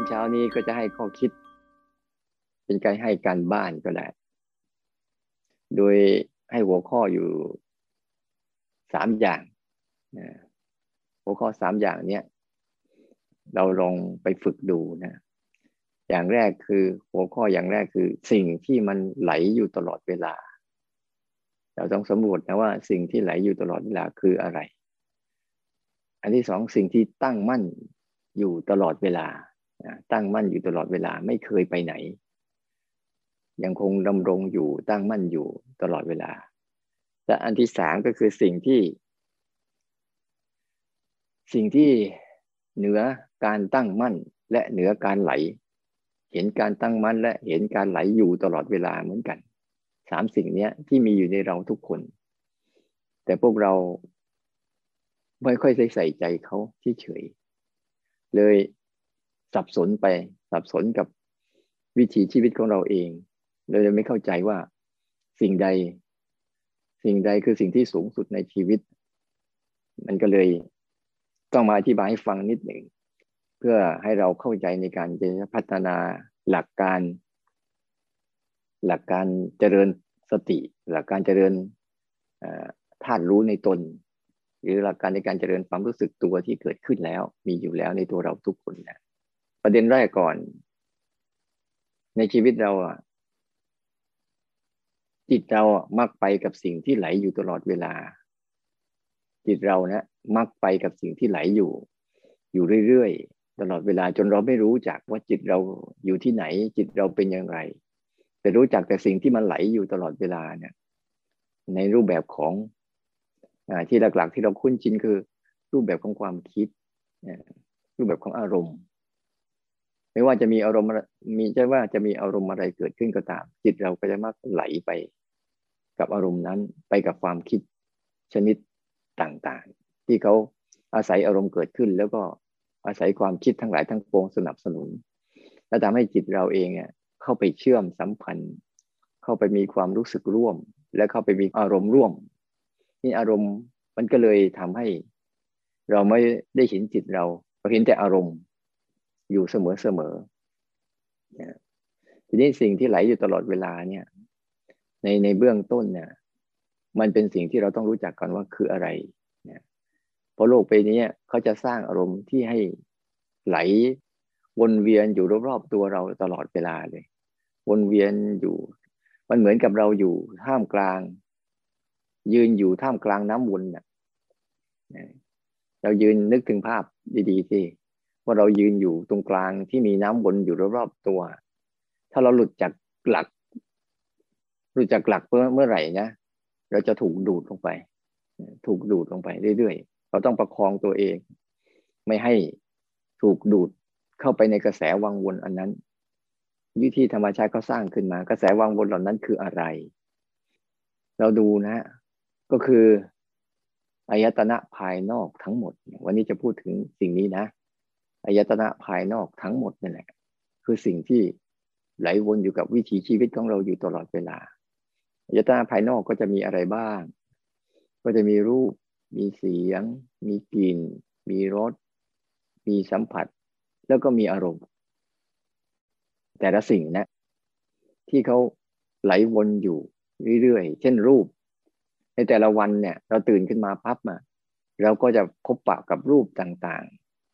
ันเช้านี้ก็จะให้ข้อคิด เป็นการให้การบ้านก็ได้ โดยให้หัวข้ออยู่สามอย่างหัวข้อสามอย่างเนี้ยเราลองไปฝึกดูนะ อย่างแรกคือหัวข้ออย่างแรกคือ สิ่งที่มันไหลอยู่ตลอดเวลา เราต้องสำรวจนะว่าสิ่งที่ไหลอยู่ตลอดเวลาคืออะไร อันที่สองสิ่งที่ตั้งมั่นอยู่ตลอดเวลา ตั้งมั่นอยู่ตลอดเวลาไม่เคยไปไหน ยังคงดำรงอยู่ตั้งมั่นอยู่ตลอดเวลา และอันที่สามก็คือสิ่งที่ สิ่งที่เหนือการตั้งมั่นและเหนือการไหล เห็นการตั้งมั่นและเห็นการไหลอยู่ตลอดเวลาเหมือนกันสามสิ่งนี้ที่มีอยู่ในเราทุกคน แต่พวกเราไม่ค่อยใส่ใจเขาเฉยเลย สับสนไปสับสนกับวิถีชีวิตของเราเองเราเลยไม่เข้าใจว่าสิ่งใด สิ่งใดคือสิ่งที่สูงสุดในชีวิต มันก็เลยต้องมาอธิบายให้ฟังนิดหนึ่ง เพื่อให้เราเข้าใจในการจะพัฒนาหลักการ หลักการเจริญสติ หลักการเจริญธาตุรู้ในตน หรือหลักการในการเจริญความรู้สึกตัวที่เกิดขึ้นแล้ว มีอยู่แล้วในตัวเราทุกคนนะ ประเด็นแรกก่อน ในชีวิตเราอะ จิตเราอะมักไปกับสิ่งที่ไหลอยู่ตลอดเวลา จิตเรานะมักไปกับสิ่งที่ไหลอยู่ อยู่เรื่อยๆตลอดเวลาจนเราไม่รู้จักว่าจิตเราอยู่ที่ไหน จิตเราเป็นอย่างไร แต่รู้จักแต่สิ่งที่มันไหลอยู่ตลอดเวลาเนี่ย ในรูปแบบของอที่หลักๆ ที่เราคุ้นชินคือ รูปแบบของความคิดรูปแบบของอารมณ์ ไม่ว่าจะมีอารมณ์มีใช่ว่าจะมีอารมณ์อะไรเกิดขึ้นก็ตาม จิตเราก็จะมักไหลไป กับอารมณ์นั้นไปกับความคิดชนิดต่างๆ ที่เขาอาศัยอารมณ์เกิดขึ้น แล้วก็อาศัยความคิดทั้งหลายทั้งปวงสนับสนุน และทำให้จิตเราเองเนี่ยเข้าไปเชื่อมสัมพันธ์ เข้าไปมีความรู้สึกร่วม และเข้าไปมีอารมณ์ร่วมนี่อารมณ์มันก็เลยทำให้ เราไม่ได้เห็นจิตเราเราเห็นแต่อารมณ์ อยู่เสมอเสมอทีนี้สิ่งที่ไหลอยู่ตลอดเวลาเนี่ย ในในเบื้องต้นเนี่ย มันเป็นสิ่งที่เราต้องรู้จักก่อนว่าคืออะไรเนี่ยเพราะโลกไปนี้เขาจะสร้างอารมณ์ที่ให้ไหลวนเวียนอยู่รอบๆตัวเราตลอดเวลาเลย วนเวียนอยู่ มันเหมือนกับเราอยู่ท่ามกลาง ยืนอยู่ท่ามกลางน้ำวนน่ะเรายืนนึกถึงภาพดีๆที่ ว่าเรายืนอยู่ตรงกลางที่มีน้ำวนอยู่รอบๆตัว ถ้าเราหลุดจากหลัก หลุดจากหลักเมื่อเมื่อไหร่นะเราจะถูกดูดลงไป ถูกดูดลงไปเรื่อยๆ เราต้องประคองตัวเอง ไม่ให้ถูกดูดเข้าไปในกระแสวังวนอันนั้นวิธีธรรมชาติเขาสร้างขึ้นมา กระแสวังวนเหล่านั้นคืออะไร เราดูนะ ก็คืออายตนะภายนอกทั้งหมด วันนี้จะพูดถึงสิ่งนี้นะ อายตนะภายนอกทั้งหมดนั่แหละคือสิ่งที่ไหลวนอยู่กับวิถีชีวิตของเราอยู่ตลอดเวลาอายตนะภายนอกก็จะมีอะไรบ้าง ก็จะมีรูป มีเสียง มีกลิ่น มีรส มีสัมผัส แล้วก็มีอารมณ์ แต่ละสิ่งนะ ที่เขาไหลวนอยู่เรื่อยๆ เช่นรูป ในแต่ละวันเนี่ย เราตื่นขึ้นมาพับมาเราก็จะพบปะกับรูปต่าง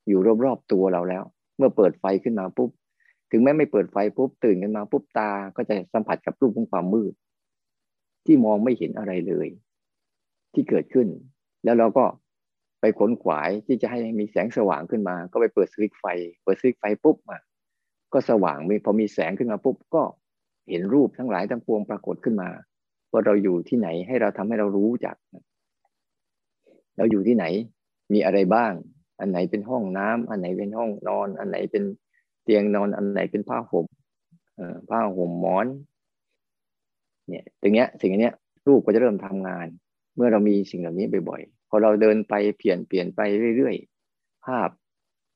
อยู่รอบๆตัวเราแล้ว เมื่อเปิดไฟขึ้นมาปุ๊บถึงแม้ไม่เปิดไฟปุ๊บตื่นขึ้นมาปุ๊บตาก็จะสัมผัสกับรูปของความมืด ที่มองไม่เห็นอะไรเลย ที่เกิดขึ้น แล้วเราก็ไปขนขวายที่จะให้มีแสงสว่างขึ้นมา ก็ไปเปิดสวิตไฟ เปิดสวิตไฟปุ๊บอะก็สว่างมีพอมีแสงขึ้นมาปุ๊บก็เห็นรูปทั้งหลายทั้งปวงปรากฏขึ้นมาว่าเราอยู่ที่ไหนให้เราทำให้เรารู้จัก เราอยู่ที่ไหน มีอะไรบ้าง อันไหนเป็นห้องน้ำอันไหนเป็นห้องนอน อันไหนเป็นเตียงนอน อันไหนเป็นผ้าห่มผ้าห่มหมอน เนี่ยตรงเนี้ยสิ่งนี้รูปก็จะเริ่มทำงาน เมื่อเรามีสิ่งเหล่านี้บ่อยๆ พอเราเดินไปเปลี่ยนเปลี่ยนไปเรื่อยๆ ภาพ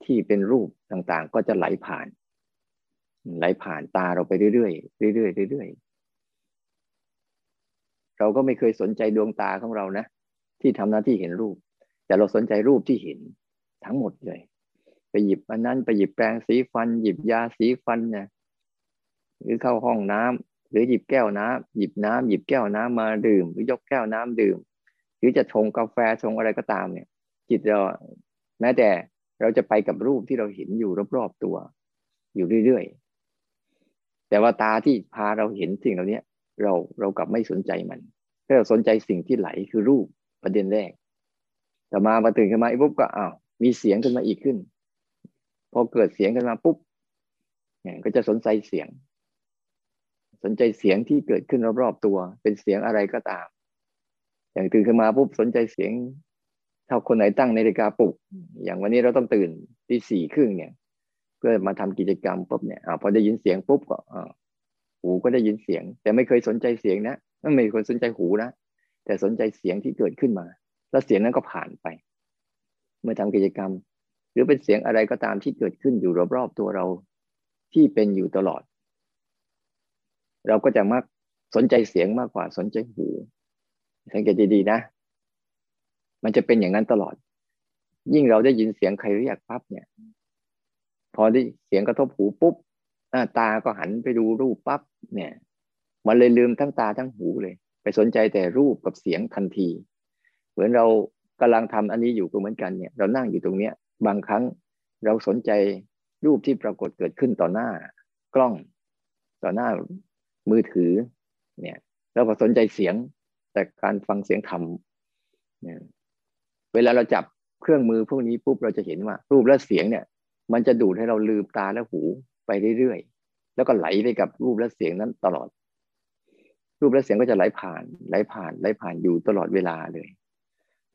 ที่เป็นรูปต่างๆ ก็จะไหลผ่าน ไหลผ่านตาเราไปเรื่อยๆ เรื่อยๆ เรื่อยๆ เราก็ไม่เคยสนใจดวงตาของเรานะ ที่ทำหน้าที่เห็นรูป แต่เราสนใจรูปที่เห็น ทั้งหมดเลย ไปหยิบอันนั้นไปหยิบแปรงสีฟัน หยิบยาสีฟันเนี่ยหรือเข้าห้องน้ำหรือหยิบแก้วน้ำหยิบน้ำหยิบแก้วน้ำมาดื่ม หรือยกแก้วน้ำดื่ม หรือจะชงกาแฟชงอะไรก็ตามเนี่ย จิตเราแม้แต่เราจะไปกับรูปที่เราเห็นอยู่รอบๆตัว อยู่เรื่อยๆแต่ว่าตาที่พาเราเห็นสิ่งเหล่านี้เราเรากลับไม่สนใจมันถ้าเราสนใจสิ่งที่ไหลคือรูปประเด็นแรกแต่มามาตื่นขึ้นมาปุ๊บก็อ้าว มีเสียงขึ้นมาอีกขึ้น พอเกิดเสียงขึ้นมาปุ๊บเนี่ยก็จะสนใจเสียง สนใจเสียงที่เกิดขึ้นรอบๆตัว เป็นเสียงอะไรก็ตาม อย่างตื่นขึ้นมาปุ๊บสนใจเสียงถ้าคนไหนตั้งนาฬิกาปลุก อย่างวันนี้เราต้องตื่นที่สี่ครึ่งเนี่ย เพื่อมาทำกิจกรรมปุ๊บเนี่ยอพอได้ยินเสียงปุ๊บก็หูก็ได้ยินเสียง แต่ไม่เคยสนใจเสียงนะไม่เคยสนใจหูนะแต่สนใจเสียงที่เกิดขึ้นมา แล้วเสียงนั้นก็ผ่านไป เมื่อทำกิจกรรม หรือเป็นเสียงอะไรก็ตามที่เกิดขึ้นอยู่รอบๆตัวเราที่เป็นอยู่ตลอด เราก็จะมักสนใจเสียงมากกว่าสนใจหูสังเกตดีๆนะ มันจะเป็นอย่างนั้นตลอด ยิ่งเราได้ยินเสียงใครเรียกปั๊บเนี่ย พอได้เสียงกระทบหูปุ๊บตาก็หันไปดูรูปปั๊บเนี่ย มันเลยลืมทั้งตาทั้งหูเลย ไปสนใจแต่รูปกับเสียงทันที เหมือนเรา กำลังทำอันนี้อยู่ก็เหมือนกันเนี่ยเรานั่งอยู่ตรงเนี้ย บางครั้งเราสนใจรูปที่ปรากฏเกิดขึ้นต่อหน้ากล้อง ต่อหน้ามือถือเนี่ยเราก็สนใจเสียงแต่การฟังเสียงธรรมเนี่ยเวลาเราจับเครื่องมือพวกนี้ปุ๊บเราจะเห็นว่า รูปและเสียงเนี่ย มันจะดูดให้เราลืมตาและหูไปเรื่อยๆแล้วก็ไหลไปกับรูปและเสียงนั้นตลอด รูปและเสียงก็จะไหลผ่านไหลผ่านไหลผ่านอยู่ตลอดเวลาเลย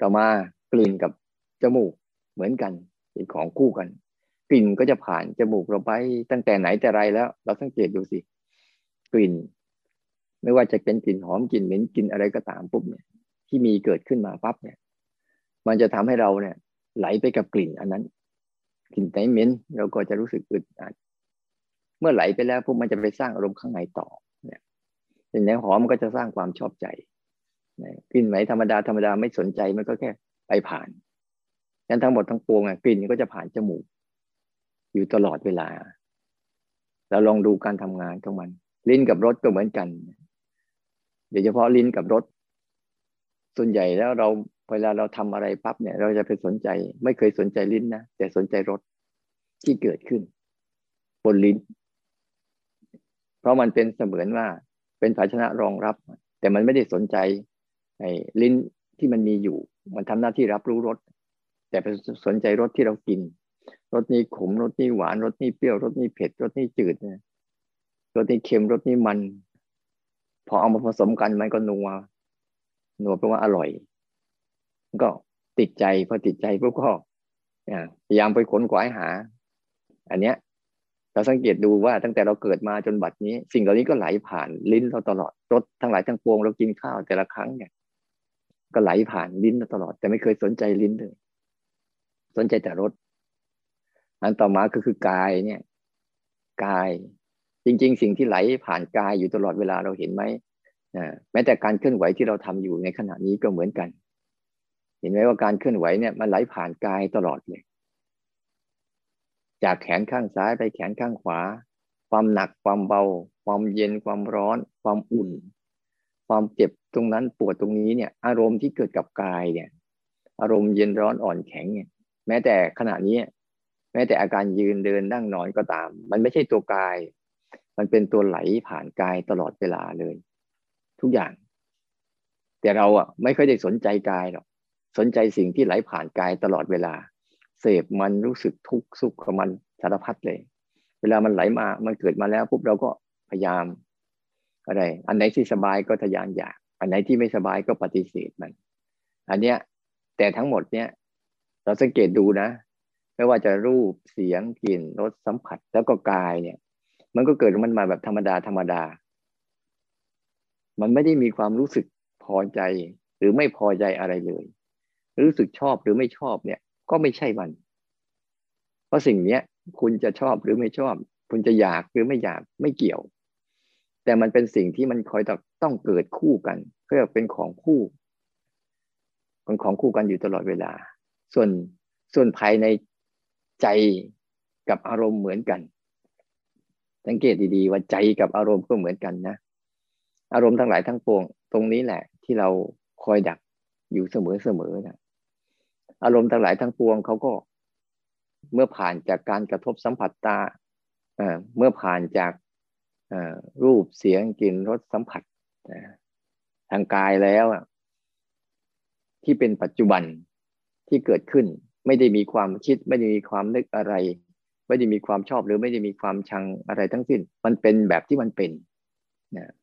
ต่อมากลิ่นกับจมูกเหมือนกันเป็นของคู่กัน กลิ่นก็จะผ่านจมูกเราไปตั้งแต่ไหนแต่ไรแล้ว เราสังเกตดูสิ กลิ่น ไม่ว่าจะเป็นกลิ่นหอมกลิ่นเหม็นกลิ่นอะไรก็ตามปุ๊บเนี่ย ที่มีเกิดขึ้นมาปั๊บเนี่ย มันจะทำให้เราเนี่ย ไหลไปกับกลิ่นอันนั้น กลิ่นไหนเหม็นเราก็จะรู้สึกอึดอัดเมื่อไหลไปแล้วพวกมันจะไปสร้างอารมณ์ข้างในต่อกลิ่นหนหอมมันก็จะสร้างความชอบใจ กลิ่นไหนธรรมดาธรรมดาไม่สนใจมันก็แค่ไปผ่านงั้นทั้งหมดทั้งปวงอะกลิ่นก็จะผ่านจมูก อยู่ตลอดเวลา เราลองดูการทำงานของมัน ลิ้นกับรสก็เหมือนกันโดยเฉพาะลิ้นกับรสส่วนใหญ่แล้วเราเวลาเราทำอะไรปั๊บเนี่ย เราจะไปสนใจ ไม่เคยสนใจลิ้นนะแต่สนใจรสที่เกิดขึ้น บนลิ้น เพราะมันเป็นเสมือนว่าเป็นภาชนะรองรับ แต่มันไม่ได้สนใจ ในลิ้นที่มันมีอยู่ มันทำหน้าที่รับรู้รสแต่ไปสนใจรสที่เรากินรสนี้ขมรสนี้หวานรสนี้เปรี้ยวรสนี้เผ็ดรสนี้จืดนะรสนี้เค็มรสนี้มัน พอเอามาผสมกันมันก็นัวนัวแปลว่าอร่อยก็ติดใจพอติดใจพวกก็พยายามไปขนขวายหา อันเนี้ย เราสังเกตดูว่าตั้งแต่เราเกิดมาจนบัดนี้ สิ่งเหล่านี้ก็ไหลผ่านลิ้นเราตลอดรสทั้งหลายทั้งปวงเรากินข้าวแต่ละครั้งเนี่ย ก็ไหลผ่านลิ้นเราตลอด แต่ไม่เคยสนใจลิ้นเลย สนใจแต่รสอันต่อมาก็คือกายเนี่ย กาย จริง ๆ สิ่งที่ไหลผ่านกายอยู่ตลอดเวลาเราเห็นไหมแม้แต่การเคลื่อนไหวที่เราทำอยู่ในขณะนี้ก็เหมือนกัน เห็นไหมว่าการเคลื่อนไหวเนี่ยมันไหลผ่านกายตลอดเลย จากแขนข้างซ้ายไปแขนข้างขวา ความหนักความเบา ความเย็นความร้อน ความอุ่น ความเจ็บ ตรงนั้นปวดตรงนี้เนี่ย อารมณ์ที่เกิดกับกายเนี่ย อารมณ์เย็นร้อนอ่อนแข็งเนี่ย แม้แต่ขณะนี้แม้แต่อาการยืนเดินนั่งนอนก็ตาม มันไม่ใช่ตัวกาย มันเป็นตัวไหลผ่านกายตลอดเวลาเลย ทุกอย่าง แต่เราอะไม่ค่อยได้สนใจกายหรอกสนใจสิ่งที่ไหลผ่านกายตลอดเวลา เสพมันรู้สึกทุกข์สุขกับมันสารพัดเลย เวลามันไหลมามันเกิดมาแล้วปุ๊บเราก็พยายามอะไร อันไหนที่สบายก็ทยานอยาก อันไหนที่ไม่สบายก็ปฏิเสธมัน อันเนี้ยแต่ทั้งหมดเนี้ยเราสังเกตดูนะ ไม่ว่าจะรูปเสียงกลิ่นรสสัมผัสแล้วก็กายเนี่ย มันก็เกิดมันมาแบบธรรมดาธรรมดา มันไม่ได้มีความรู้สึกพอใจหรือไม่พอใจอะไรเลย รู้สึกชอบหรือไม่ชอบเนี่ย ก็ไม่ใช่มัน เพราะสิ่งเนี้ยคุณจะชอบหรือไม่ชอบ คุณจะอยากหรือไม่อยากไม่เกี่ยว แต่มันเป็นสิ่งที่มันคอยต้องเกิดคู่กัน เพื่อเป็นของคู่เป็นของคู่กันอยู่ตลอดเวลา ส่วนส่วนภายในใจกับอารมณ์เหมือนกัน สังเกตดีๆว่าใจกับอารมณ์ก็เหมือนกันนะอารมณ์ทั้งหลายทั้งปวง ตรงนี้แหละ ที่เราคอยดักอยู่เสมอๆนะอารมณ์ทั้งหลายทั้งปวงเขาก็เมื่อผ่านจากการกระทบสัมผัสตาเมื่อผ่านจากรูปเสียงกลิ่นรสสัมผัส ทางกายแล้วที่เป็นปัจจุบันที่เกิดขึ้น ไม่ได้มีความคิด ไม่ได้มีความนึกอะไร ไม่ได้มีความชอบหรือไม่ได้มีความชังอะไรทั้งสิ้น มันเป็นแบบที่มันเป็นนะ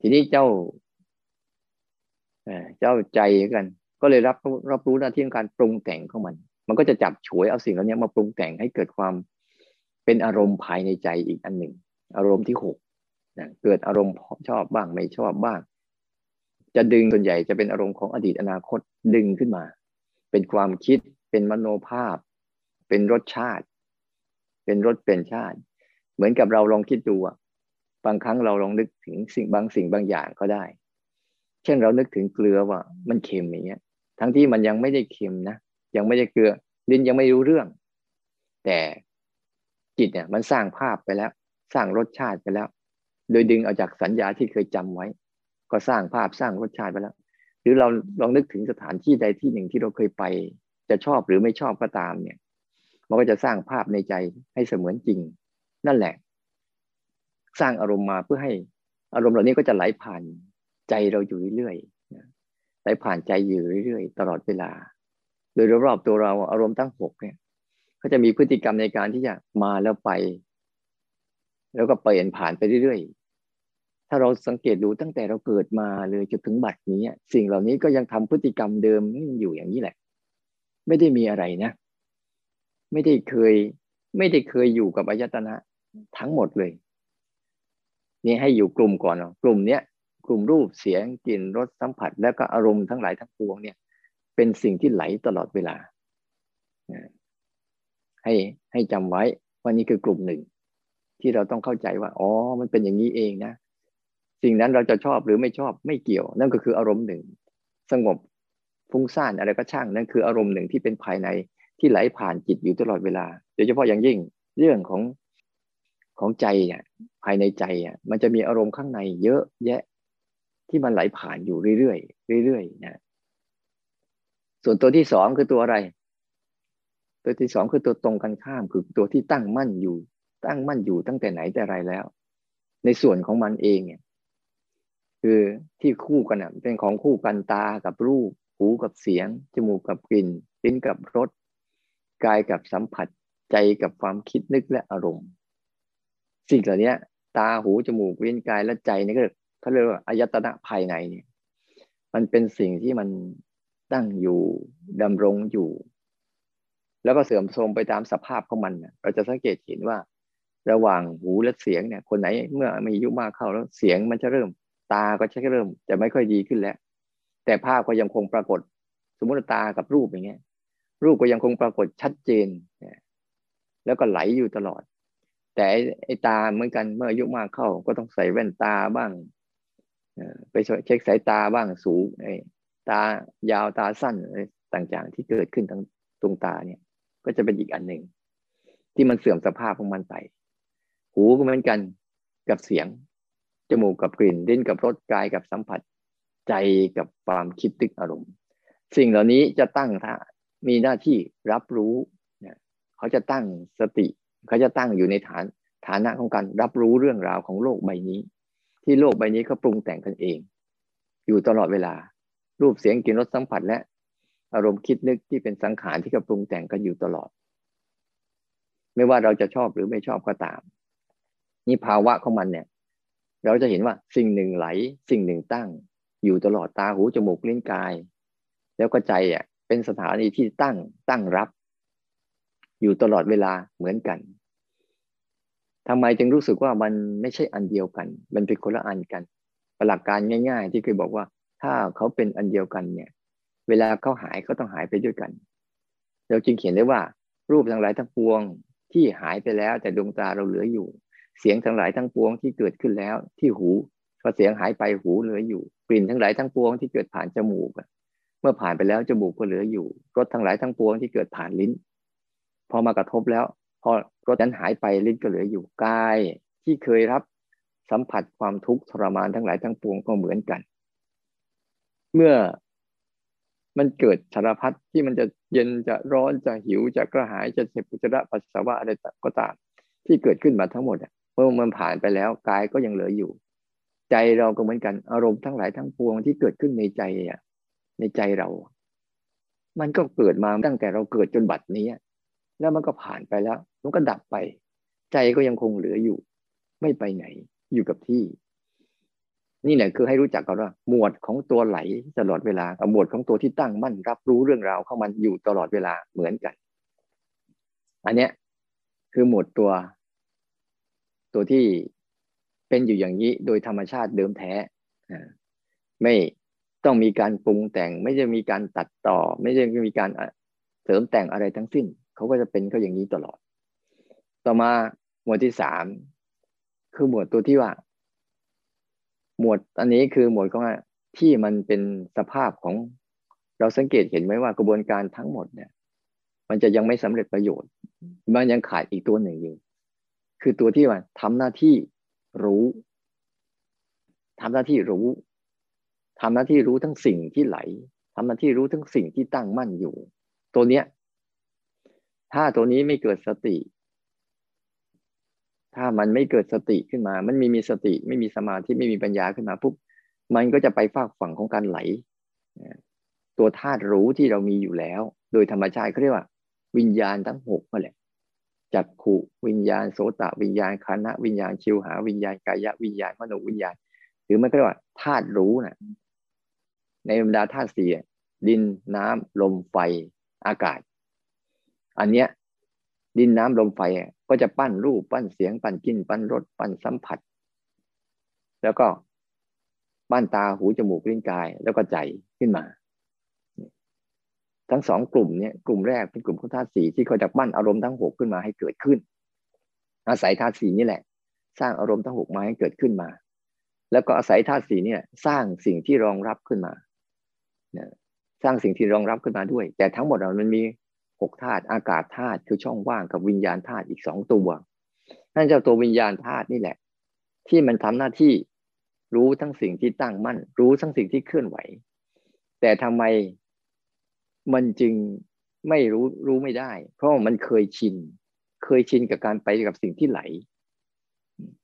ทีนี้เจ้าเจ้าใจกัน ก็เลยรับรับรู้หน้าที่การปรุงแต่งของมัน มันก็จะจับฉวยเอาสิ่งเหล่านี้มาปรุงแต่งให้เกิดความเป็นอารมณ์ภายในใจอีกอันหนึ่ง อารมณ์ที่หกนะเกิดอารมณ์ชอบบ้างไม่ชอบบ้าง จะดึงส่วนใหญ่จะเป็นอารมณ์ของอดีตอนาคตดึงขึ้นมา เป็นความคิดเป็นมโนภาพ เป็นรสชาติ เป็นรสเป็นชาติ เหมือนกับเราลองคิดดูอะบางครั้งเราลองนึกถึงสิ่งบางสิ่งบางอย่างก็ได้ เช่นเรานึกถึงเกลือว่า มันเค็มอย่างเงี้ย ทั้งที่มันยังไม่ได้เค็มนะยังไม่ได้เกลือลิ้นยังไม่รู้เรื่อง แต่จิตเนี่ยมันสร้างภาพไปแล้ว สร้างรสชาติไปแล้ว โดยดึงเอาจากสัญญาที่เคยจำไว้ ก็สร้างภาพสร้างรสชาติไปแล้ว หรือเราลองนึกถึงสถานที่ใดที่หนึ่งที่เราเคยไป จะชอบหรือไม่ชอบก็ตามเนี่ย มันก็จะสร้างภาพในใจให้เสมือนจริง นั่นแหละ สร้างอารมณ์มาเพื่อให้อารมณ์เหล่านี้ก็จะไหลผ่านใจเราอยู่เรื่อยๆไหลผ่านใจอยู่เรื่อยๆ ตลอดเวลา โดยรอบๆตัวเราอารมณ์ทั้งหกเนี่ยก็จะมีพฤติกรรมในการที่จะมาแล้วไป แล้วก็เปลี่ยนผ่านไปเรื่อย ถ้าเราสังเกตดูตั้งแต่เราเกิดมาเลยจนถึงบัดนี้ สิ่งเหล่านี้ก็ยังทำพฤติกรรมเดิมอยู่อย่างนี้แหละ ไม่ได้มีอะไรนะ ไม่ได้เคย ไม่ได้เคยอยู่กับอายตนะทั้งหมดเลยนี่ให้อยู่กลุ่มก่อนเนาะกลุ่มเนี้ยกลุ่มรูปเสียงกลิ่นรสสัมผัส แล้วก็อารมณ์ทั้งหลายทั้งปวงเนี่ย เป็นสิ่งที่ไหลตลอดเวลา ให้ให้จำไว้ว่านี่คือกลุ่มหนึ่ง ที่เราต้องเข้าใจว่าอ๋อมันเป็นอย่างนี้เองนะ สิ่งนั้นเราจะชอบหรือไม่ชอบไม่เกี่ยว นั่นก็คืออารมณ์หนึ่ง สงบฟุ้งซ่านอะไรก็ช่าง นั่นคืออารมณ์หนึ่งที่เป็นภายในที่ไหลผ่านจิตอยู่ตลอดเวลาโดยเฉพาะอย่างยิ่งเรื่องของของใจเนี่ยภายในใจอะมันจะมีอารมณ์ข้างในเยอะแยะที่มันไหลผ่านอยู่เรื่อยๆเรื่อยๆนะส่วนตัวที่สองคือตัวอะไร ตัวที่สองคือตัวตรงกันข้ามคือตัวที่ตั้งมั่นอยู่ ตั้งมั่นอยู่ตั้งแต่ไหนแต่ไรแล้ว ในส่วนของมันเองเนี่ย คือที่คู่กันอะเป็นของคู่กันตากับรูป หูกับเสียง จมูกกับกลิ่น ลิ้นกับรส กายกับสัมผัส ใจกับความคิดนึกและอารมณ์ สิ่งเหล่านี้ตา หู จมูกเวียนกายและใจนี่ก็เขาเรียกว่าอายตนะภายในเนี่ย มันเป็นสิ่งที่มันตั้งอยู่ดำรงอยู่ แล้วก็เสื่อมโทรมไปตามสภาพของมัน เราจะสังเกตเห็นว่า ระหว่างหูและเสียงเนี่ย คนไหนเมื่อมีอายุมากเข้าแล้วเสียงมันจะเริ่ม ตาก็จะเริ่มจะไม่ค่อยดีขึ้นแล้ว แต่ภาพก็ยังคงปรากฏ สมมติตากับรูปอย่างเงี้ย รูปก็ยังคงปรากฏชัดเจน แล้วก็ไหลอยู่ตลอด แต่ไอ้ตาเหมือนกันเมื่ออายุมากเข้าก็ต้องใส่แว่นตาบ้างไปเช็คสายตาบ้างสูงไอ้ตายาวตาสั้นต่างๆ ที่เกิดขึ้นทางตรงตาเนี่ย ก็จะเป็นอีกอันหนึ่งที่มันเสื่อมสภาพของมันไป หูก็เหมือนกันกับเสียง จมูกกับกลิ่นดิ้นกับรสกายกับสัมผัส ใจกับความคิดตึกอารมณ์ สิ่งเหล่านี้จะตั้งท่ามีหน้าที่รับรู้เนี่ยเขาจะตั้งสติ เขาจะตั้งอยู่ในฐานฐานะของการรับรู้เรื่องราวของโลกใบนี้ ที่โลกใบนี้เขาปรุงแต่งกันเอง อยู่ตลอดเวลา รูปเสียงกลิ่นรสสัมผัสและ อารมณ์คิดนึกที่เป็นสังขารที่เขาปรุงแต่งกันอยู่ตลอด ไม่ว่าเราจะชอบหรือไม่ชอบก็ตามนี่ภาวะของมันเนี่ย เราจะเห็นว่าสิ่งหนึ่งไหล สิ่งหนึ่งตั้ง อยู่ตลอดตาหูจมูกลิ้นกาย แล้วก็ใจอะเป็นสถานีที่ตั้งตั้งรับ อยู่ตลอดเวลาเหมือนกันทำไมจึงรู้สึกว่ามันไม่ใช่อันเดียวกัน มันเป็นคนละอันกัน หลักการง่าย ๆ ที่เคยบอกว่า ถ้าเขาเป็นอันเดียวกันเนี่ย เวลาเขาหายเขาต้องหายไปด้วยกัน เราจึงเขียนได้ว่า รูปทั้งหลายทั้งปวงที่หายไปแล้วแต่ดวงตาเราเหลืออยู่ เสียงทั้งหลายทั้งปวงที่เกิดขึ้นแล้วที่หูพอเสียงหายไปหูเหลืออยู่กลิ่นทั้งหลายทั้งปวงที่เกิดผ่านจมูกเมื่อผ่านไปแล้วจมูกก็เหลืออยู่รสทั้งหลายทั้งปวงที่เกิดผ่านลิ้น พอมากระทบแล้ว พอรสนั้นหายไปลิ้นก็เหลืออยู่กาย ที่เคยรับสัมผัสความทุกข์ทรมานทั้งหลายทั้งปวงก็เหมือนกัน เมื่อมันเกิดสารพัดที่มันจะเย็นจะร้อนจะหิวจะกระหายจะเจ็บปุจจระปัสสาวะอะไรก็ตามที่เกิดขึ้นมาทั้งหมด มื่อมันผ่านไปแล้วกายก็ยังเหลืออยู่ ใจเราก็เหมือนกันอารมณ์ทั้งหลายทั้งปวงที่เกิดขึ้นในใจอะในใจเรา มันก็เกิดมาตั้งแต่เราเกิดจนบัดนี้ แล้วมันก็ผ่านไปแล้ว มันก็ดับไป ใจก็ยังคงเหลืออยู่ ไม่ไปไหนอยู่กับที่ นี่แหละคือให้รู้จักกันว่า หมวดของตัวไหลตลอดเวลากับหมวดของตัวที่ตั้งมั่นรับรู้เรื่องราวเข้ามันอยู่ตลอดเวลาเหมือนกัน อันเนี้ยคือหมวดตัว ตัวที่เป็นอยู่อย่างนี้โดยธรรมชาติเดิมแท้ไม่ต้องมีการปรุงแต่ง ไม่จะมีการตัดต่อ ไม่จะมีการเสริมแต่งอะไรทั้งสิ้น เขาก็จะเป็นเขาอย่างนี้ตลอด ต่อมาหมวดที่สามคือหมวดตัวที่ว่า หมวดอันนี้คือหมวดของที่มันเป็นสภาพของเราสังเกตเห็นไหมว่ากระบวนการทั้งหมดเนี่ย มันจะยังไม่สำเร็จประโยชน์ มันยังขาดอีกตัวหนึ่งอยู่ คือตัวที่ว่าทำหน้าที่รู้ทำหน้าที่รู้ทำหน้าที่รู้ทั้งสิ่งที่ไหลทำหน้าที่รู้ทั้งสิ่งที่ตั้งมั่นอยู่ ตัวเนี้ย ถ้าตัวนี้ไม่เกิดสติ ถ้ามันไม่เกิดสติขึ้นมา มันมีมีสติ ไม่มีสมาธิไม่มีปัญญาขึ้นมาปุ๊บมันก็จะไปฝากฝั่งของการไหล ตัวธาตุรู้ที่เรามีอยู่แล้ว โดยธรรมชาติเขาเรียกว่า วิญญาณทั้งหกนั่นแหละ จักขุวิญญาณโสตวิญญาณคานะวิญญาณชิวหาวิญญาณกายวิญญาณมโนวิญญาณ หรือมันก็เรียกว่าธาตุรู้นะในบรรดาธาตุสี่ดินน้ำลมไฟอากาศ อันเนี้ยดินน้ำลมไฟก็จะปั้นรูปปั้นเสียงปั้นกลิ่นปั้นรสปั้นสัมผัส แล้วก็ปั้นตาหูจมูกลิ้นกายแล้วก็ใจขึ้นมา ทั้งสองกลุ่มเนี่ยกลุ่มแรกเป็นกลุ่มของธาตุสีที่เขาจะปั้นอารมณ์ทั้งหกขึ้นมาให้เกิดขึ้น อาศัยธาตุสีนี่แหละ สร้างอารมณ์ทั้งหกมาให้เกิดขึ้นมา แล้วก็อาศัยธาตุสีเนี่ยสร้างสิ่งที่รองรับขึ้นมาสร้างสิ่งที่รองรับขึ้นมาด้วย แต่ทั้งหมดมันมีหกธาตุอากาศธาตุคือช่องว่างกับวิญญาณธาตุอีกสองตัวนั่นเจ้าตัววิญญาณธาตุนี่แหละ ที่มันทำหน้าที่รู้ทั้งสิ่งที่ตั้งมั่น รู้ทั้งสิ่งที่เคลื่อนไหว แต่ทำไม มันจึงไม่รู้รู้ไม่ได้ เพราะมันเคยชิน เคยชินกับการไปกับสิ่งที่ไหล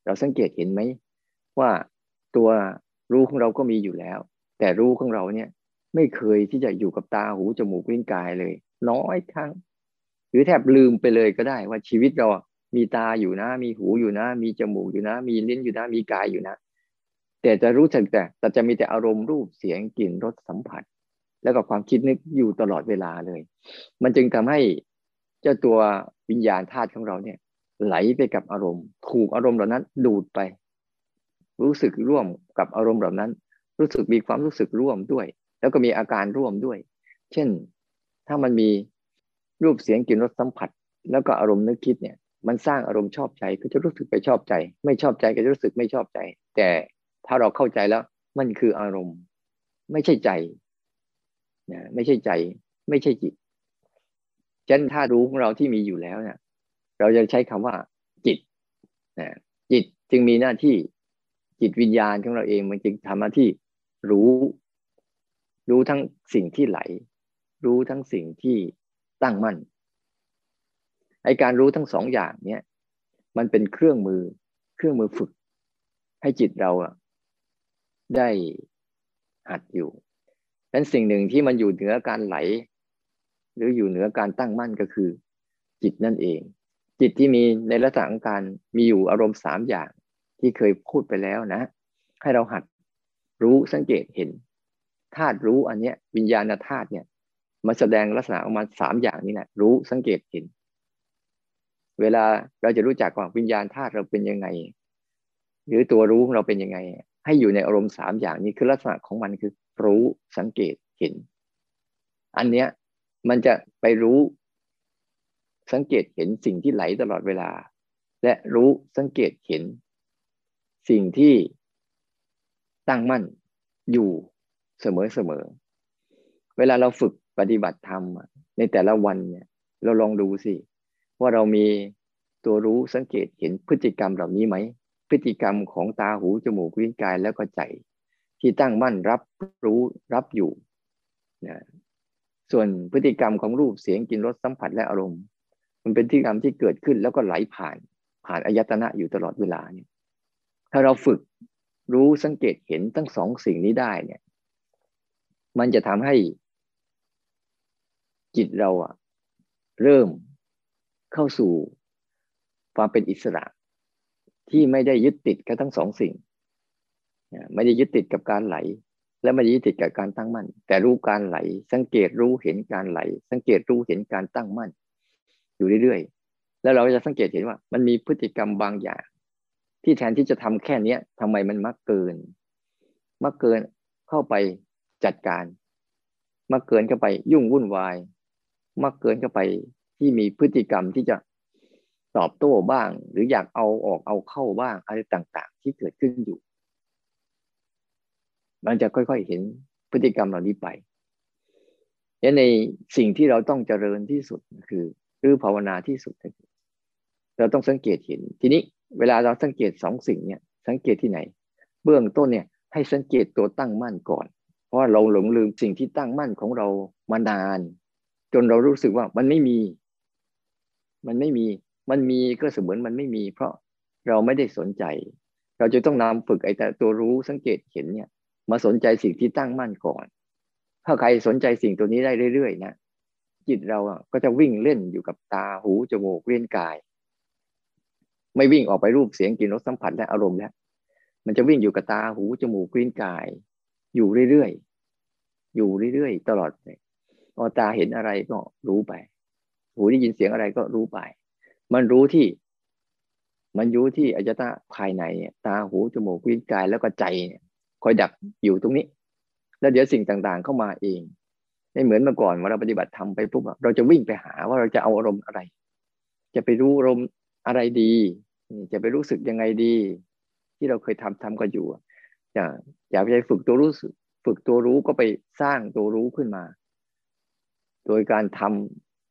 เราสังเกตเห็นไหมว่าตัวรู้ของเราก็มีอยู่แล้ว แต่รู้ของเราเนี่ย ไม่เคยที่จะอยู่กับตาหูจมูกลิ้นกายเลย น้อยครั้ง หรือแทบลืมไปเลยก็ได้ว่าชีวิตเรามีตาอยู่นะ มีหูอยู่นะ มีจมูกอยู่นะ มีลิ้นอยู่นะ มีกายอยู่นะ แต่จะรู้สึกแต่แต่จะมีแต่อารมณ์รูปเสียงกลิ่นรสสัมผัส แล้วก็ความคิดนึกอยู่ตลอดเวลาเลย มันจึงทำให้เจ้าตัววิญญาณธาตุของเราเนี่ย ไหลไปกับอารมณ์ ถูกอารมณ์เหล่านั้นดูดไป รู้สึกร่วมกับอารมณ์เหล่านั้น รู้สึกมีความรู้สึกร่วมด้วย แล้วก็มีอาการร่วมด้วย เช่น ถ้ามันมีรูปเสียงกลิ่นรสสัมผัส แล้วก็อารมณ์นึกคิดเนี่ย มันสร้างอารมณ์ชอบใจก็จะรู้สึกไปชอบใจ ไม่ชอบใจก็จะรู้สึกไม่ชอบใจ แต่ถ้าเราเข้าใจแล้วมันคืออารมณ์ ไม่ใช่ใจ นะไม่ใช่ใจ ไม่ใช่จิตฉะนั้นถ้ารู้ของเราที่มีอยู่แล้วเนี่ย เราจะใช้คำว่า จิตนะจิตจึงมีหน้าที่จิตวิญญาณของเราเองมันจึงทำหน้าที่รู้ รู้ทั้งสิ่งที่ไหล รู้ทั้งสิ่งที่ตั้งมั่นไอการรู้ทั้งสองอย่างเนี้ยมันเป็นเครื่องมือเครื่องมือฝึก ให้จิตเราอะได้หัดอยู่ นั้นสิ่งหนึ่งที่มันอยู่เหนือการไหล หรืออยู่เหนือการตั้งมั่นก็คือ จิตนั่นเอง จิตที่มีในลักษณะของการมีอยู่อารมณ์สามอย่างที่เคยพูดไปแล้วนะ ให้เราหัดรู้สังเกตเห็นธาตุรู้อันเนี้ย วิญญาณธาตุเนี่ยมันแสดงลักษณะออกมาสามอย่างนี้แหละรู้สังเกตเห็น เวลาเราจะรู้จักว่าวิญญาณธาตุเราเป็นยังไง หรือตัวรู้ของเราเป็นยังไง ให้อยู่ในอารมณ์สามอย่างนี้คือลักษณะของมันคือ รู้สังเกตเห็น อันเนี้ยมันจะไปรู้สังเกตเห็นสิ่งที่ไหลตลอดเวลา และรู้สังเกตเห็น สิ่งที่ตั้งมั่นอยู่เสมอเสมอ เวลาเราฝึกปฏิบัติธรรมในแต่ละวันเนี่ย เราลองดูสิ ว่าเรามีตัวรู้สังเกตเห็นพฤติกรรมเหล่านี้ไหม พฤติกรรมของตาหูจมูกลิ้นกายแล้วก็ใจ ที่ตั้งมั่นรับรู้รับอยู่นะส่วนพฤติกรรมของรูปเสียงกลิ่นรสสัมผัสและอารมณ์ มันเป็นพฤติกรรมที่เกิดขึ้นแล้วก็ไหลผ่าน ผ่านอายตนะอยู่ตลอดเวลาเนี่ยถ้าเราฝึกรู้สังเกตเห็นทั้งสองสิ่งนี้ได้เนี่ย มันจะทำให้จิตเราอะเริ่มเข้าสู่ความเป็นอิสระ ที่ไม่ได้ยึดติดกับทั้งสองสิ่ง ไม่ได้ยึดติดกับการไหล และไม่ได้ยึดติดกับการตั้งมั่น แต่รู้การไหล สังเกตรู้เห็นการไหล สังเกตรู้เห็นการตั้งมั่น อยู่เรื่อยๆ แล้วเราจะสังเกตเห็นว่า มันมีพฤติกรรมบางอย่าง ที่แทนที่จะทำแค่เนี้ยทำไมมันมักเกิน มักเกินเข้าไปจัดการ มักเกินเข้าไปยุ่งวุ่นวาย มักเกินเข้าไปที่มีพฤติกรรมที่จะตอบโต้บ้าง หรืออยากเอาออกเอาเข้าบ้างอะไรต่างๆ ที่เกิดขึ้นอยู่ มันจะค่อยๆเห็นพฤติกรรมเหล่านี้ไปและในสิ่งที่เราต้องเจริญที่สุดคือหรือภาวนาที่สุดเราต้องสังเกตเห็น ทีนี้เวลาเราสังเกตสองสิ่งเนี่ย สังเกตที่ไหน เบื้องต้นเนี่ย ให้สังเกตตัวตั้งมั่นก่อน เพราะเราหลงลืมสิ่งที่ตั้งมั่นของเรามานาน จนเรารู้สึกว่ามันไม่มี มันไม่มี มันมีก็เสมือนมันไม่มี เพราะเราไม่ได้สนใจ เราจะต้องนำฝึกไอ้แต่ตัวรู้สังเกตเห็นเนี่ย มาสนใจสิ่งที่ตั้งมั่นก่อน ถ้าใครสนใจสิ่งตัวนี้ได้เรื่อยๆนะจิตเราก็จะวิ่งเล่นอยู่กับตาหูจมูกเลี้ยงกาย ไม่วิ่งออกไปรูปเสียงกลิ่นรสสัมผัสและอารมณ์แล้วมันจะวิ่งอยู่กับตาหูจมูกเลี้ยงกาย อยู่เรื่อยๆอยู่เรื่อยๆตลอดเลยพอตาเห็นอะไรก็รู้ไป หูได้ยินเสียงอะไรก็รู้ไป มันรู้ที่ มันรู้ที่อายตนะภายในตาหูจมูกลิ้นกายแล้วก็ใจเนี่ย คอยดักอยู่ตรงนี้ แล้วเดี๋ยวสิ่งต่างๆเข้ามาเองไม่เหมือนเมื่อก่อนเมื่อเราปฏิบัติทำไปปุ๊บเราจะวิ่งไปหาว่าเราจะเอาอารมณ์อะไร จะไปรู้อารมณ์อะไรดี จะไปรู้สึกยังไงดี ที่เราเคยทำทำก็อยู่อย่าอย่าไปฝึกตัวรู้สึก ฝึกตัวรู้ก็ไปสร้างตัวรู้ขึ้นมา โดยการท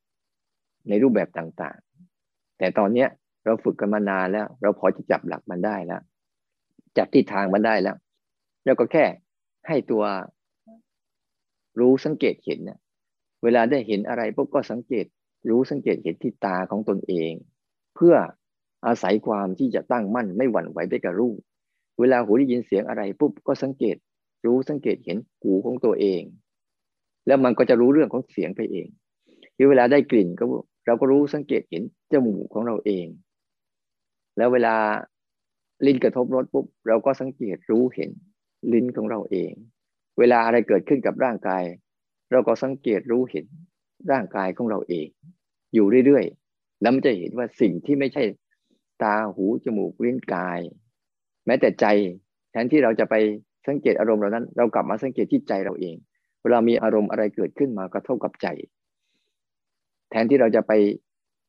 ำในรูปแบบต่างๆ แต่ตอนเนี้ยเราฝึกกันมานานแล้ว เราพอจะจับหลักมันได้แล้ว จับทิศทางมันได้แล้ว แล้วก็แค่ให้ตัวรู้สังเกตเห็นเนี่ยเวลาได้เห็นอะไรปุ๊บก็สังเกตรู้สังเกตเห็นที่ตาของตนเอง เพื่ออาศัยความที่จะตั้งมั่นไม่หวั่นไหวไปกับรูป เวลาหูได้ยินเสียงอะไรปุ๊บก็สังเกตรู้สังเกตเห็นหูของตัวเอง แล้วมันก็จะรู้เรื่องของเสียงไปเองที่เวลาได้กลิ่นก็เราก็รู้สังเกตเห็นจมูกของเราเอง แล้วเวลาลิ้นกระทบรสปุ๊บเราก็สังเกตรู้เห็น ลิ้นของเราเอง เวลาอะไรเกิดขึ้นกับร่างกาย เราก็สังเกตรู้เห็นร่างกายของเราเอง อยู่เรื่อยๆแล้วมันจะเห็นว่าสิ่งที่ไม่ใช่ตาหูจมูกลิ้นกาย แม้แต่ใจแทนที่เราจะไปสังเกตอารมณ์เหล่านั้น เรากลับมาสังเกตที่ใจเราเอง เวลามีอารมณ์อะไรเกิดขึ้นมากระทบกับใจ แทนที่เราจะไป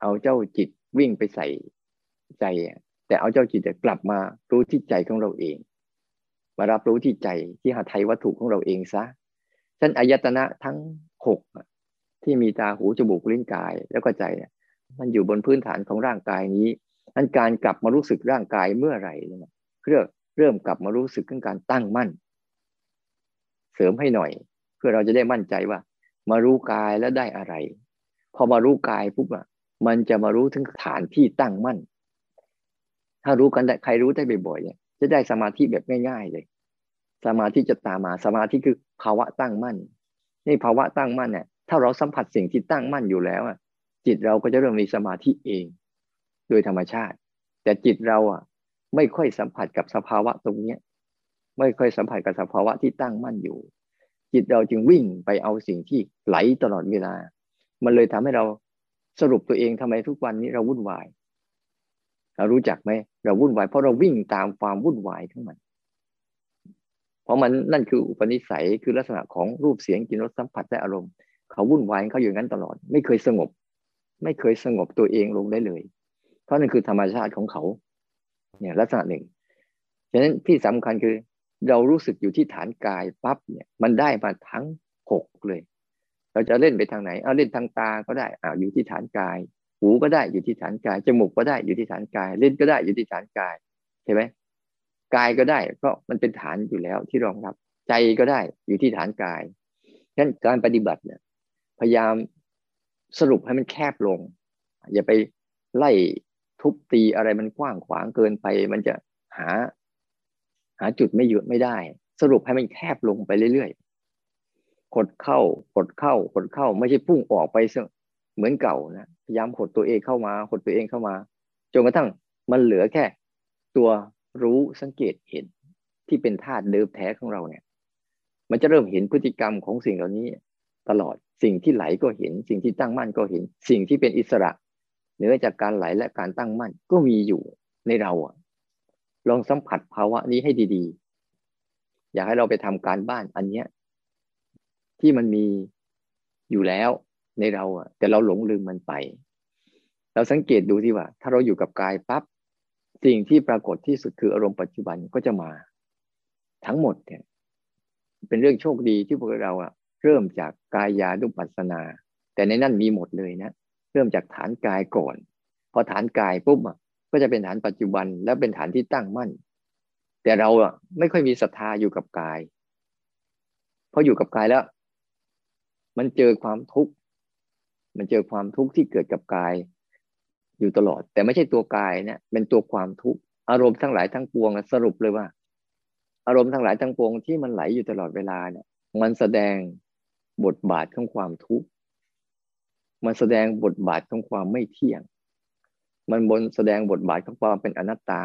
เอาเจ้าจิตวิ่งไปใส่ใจแต่เอาเจ้าจิตกลับมารู้ที่ใจของเราเอง มารับรู้ที่ใจที่หาไทยวัตถุของเราเองซะฉันอายตนะทั้งหกที่มีตาหูจมูกลิ้นกายแล้วก็ใจเนี่ยมันอยู่บนพื้นฐานของร่างกายนี้นั้นการกลับมารู้สึกร่างกายเมื่อไหร่เนี่ยเริ่มเริ่มกลับมารู้สึกเรื่องการตั้งมั่น เสริมให้หน่อย เพื่อเราจะได้มั่นใจว่า มารู้กายแล้วได้อะไร พอมารู้กายปุ๊บอะมันจะมารู้ถึงฐานที่ตั้งมั่น ถ้ารู้กันใครรู้ได้บ่อยๆเนี่ย จะได้สมาธิแบบง่าย ๆเลย สมาธิจะตามมาสมาธิคือภาวะตั้งมั่นนี่ภาวะตั้งมั่นเนี่ยถ้าเราสัมผัสสิ่งที่ตั้งมั่นอยู่แล้วอะ จิตเราก็จะเริ่มมีสมาธิเอง โดยธรรมชาติ แต่จิตเราอะ ไม่ค่อยสัมผัสกับสภาวะตรงเนี้ย ไม่ค่อยสัมผัสกับสภาวะที่ตั้งมั่นอยู่ จิตเราจึงวิ่งไปเอาสิ่งที่ไหลตลอดเวลา มันเลยทำให้เราสรุปตัวเองทำไมทุกวันนี้เราวุ่นวาย เรารู้จักไหมเราวุ่นวายเพราะเราวิ่งตามความวุ่นวายทั้งมันเพราะมันนั่นคืออุปนิสัยคือลักษณะของรูปเสียงกลิ่นรสสัมผัสและอารมณ์ เขาวุ่นวายเขาอยู่นั้นตลอด ไม่เคยสงบ ไม่เคยสงบตัวเองลงได้เลย เพราะนั่นคือธรรมชาติของเขาเนี่ยลักษณะหนึ่งฉะนั้นที่สำคัญคือ เรารู้สึกอยู่ที่ฐานกายปั๊บเนี่ยมันได้มาทั้งหกเลย เราจะเล่นไปทางไหน เอาเล่นทางตาก็ได้อ่าอยู่ที่ฐานกาย หูก็ได้อยู่ที่ฐานกาย จมูกก็ได้อยู่ที่ฐานกายเล่นก็ได้อยู่ที่ฐานกายใช่ไหมกายก็ได้ เพราะมันเป็นฐานอยู่แล้วที่รองรับ ใจก็ได้อยู่ที่ฐานกายฉะนั้นการปฏิบัติเนี่ยพยายามสรุปให้มันแคบลง อย่าไปไล่ทุบตีอะไรมันกว้างขวางเกินไป มันจะหา หาจุดไม่หยุดไม่ได้ สรุปให้มันแคบลงไปเรื่อยๆกดเข้ากดเข้ากดเข้า ไม่ใช่พุ่งออกไป เหมือนเก่านะพยายามหดตัวเองเข้ามาหดตัวเองเข้ามาจนกระทั่งมันเหลือแค่ ตัวรู้สังเกตเห็นที่เป็นธาตุเดิมแท้ของเราเนี่ย มันจะเริ่มเห็นพฤติกรรมของสิ่งเหล่านี้ ตลอดสิ่งที่ไหลก็เห็น สิ่งที่ตั้งมั่นก็เห็น สิ่งที่เป็นอิสระเหนือจากการไหลและการตั้งมั่นก็มีอยู่ในเราอะลองสัมผัสภาวะนี้ให้ดี ๆ อยากให้เราไปทำการบ้านอันเนี้ยที่มันมีอยู่แล้ว ในเราอะแต่เราหลงลืมมันไป เราสังเกตดูที่ว่า ถ้าเราอยู่กับกายปั๊บสิ่งที่ปรากฏที่สุดคืออารมณ์ปัจจุบันก็จะมา ทั้งหมดเนี่ย เป็นเรื่องโชคดีที่พวกเราอะเริ่มจากกายาดุปัสนา แต่ในนั้นมีหมดเลยนะเริ่มจากฐานกายก่อน พอฐานกายปุ๊บอะก็จะเป็นฐานปัจจุบันแล้วเป็นฐานที่ตั้งมั่น แต่เราอะไม่ค่อยมีศรัทธาอยู่กับกายพออยู่กับกายแล้ว มันเจอความทุกข์ มันเจอความทุกข์ที่เกิดกับกาย อยู่ตลอด แต่ไม่ใช่ตัวกายเนี่ยเป็นตัวความทุกข์อารมณ์ทั้งหลายทั้งปวงสรุปเลยว่า อารมณ์ทั้งหลายทั้งปวงที่มันไหลอยู่ตลอดเวลาเนี่ย มันแสดงบทบาทของความทุกข์มันแสดงบทบาทของความไม่เที่ยง มันบนแสดงบทบาทของความเป็นอนัตตา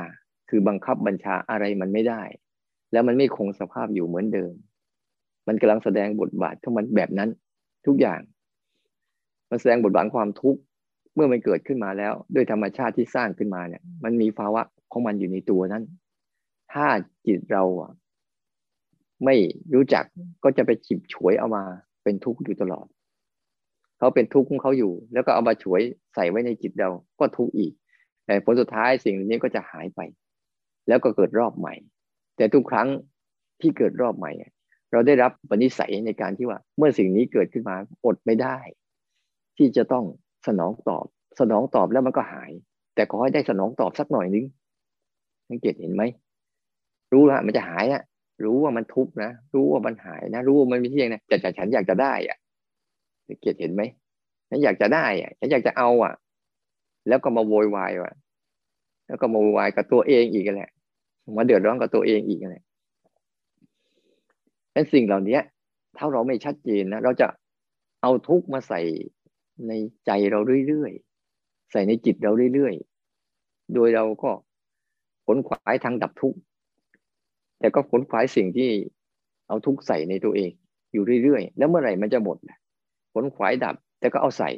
คือบังคับบัญชาอะไรมันไม่ได้ แล้วมันไม่คงสภาพอยู่เหมือนเดิม มันกำลังแสดงบทบาทของมันแบบนั้น ทุกอย่าง มันแสดงบทบาทความทุกข์เมื่อมันเกิดขึ้นมาแล้ว ด้วยธรรมชาติที่สร้างขึ้นมาเนี่ย มันมีภาวะของมันอยู่ในตัวนั้น ถ้าจิตเราไม่รู้จักก็จะไปจิบฉวยเอามาเป็นทุกข์อยู่ตลอด เขาเป็นทุกข์ของเขาอยู่ แล้วก็เอามาฉวยใส่ไว้ในจิตเราก็ทุกข์อีก แต่ผลสุดท้ายสิ่งนี้ก็จะหายไป แล้วก็เกิดรอบใหม่ แต่ทุกครั้งที่เกิดรอบใหม่ เราได้รับปณิสัยในการที่ว่า เมื่อสิ่งนี้เกิดขึ้นมาอดไม่ได้ ที่จะต้องสนองตอบ สนองตอบแล้วมันก็หาย แต่ขอให้ได้สนองตอบสักหน่อยนึงสังเกตเห็นไหมรู้ละมันจะหายนะรู้ว่ามันทุกนะรู้ว่ามันหายนะรู้ว่ามันไม่เที่ยงนะแต่ฉันอยากจะได้อะเกียรติเห็นไหมฉันอยากจะได้อะฉันอยากจะเอาอะ แล้วก็มาโวยวายว่ะแล้วก็มาโวยวายกับตัวเองอีกแหละมาเดือดร้อนกับตัวเองอีกแหละนั้นสิ่งเหล่านี้ถ้าเราไม่ชัดเจนนะเราจะเอาทุกมาใส่ ในใจเราเรื่อยๆใส่ในจิตเราเรื่อยๆโดยเราก็ผลขวายทางดับทุกข์แต่ก็ผลขวายสิ่งที่เอาทุกข์ใส่ในตัวเอง อยู่เรื่อยๆแล้วเมื่อไหร่มันจะหมดผลขวายดับ แต่ก็เอาใส่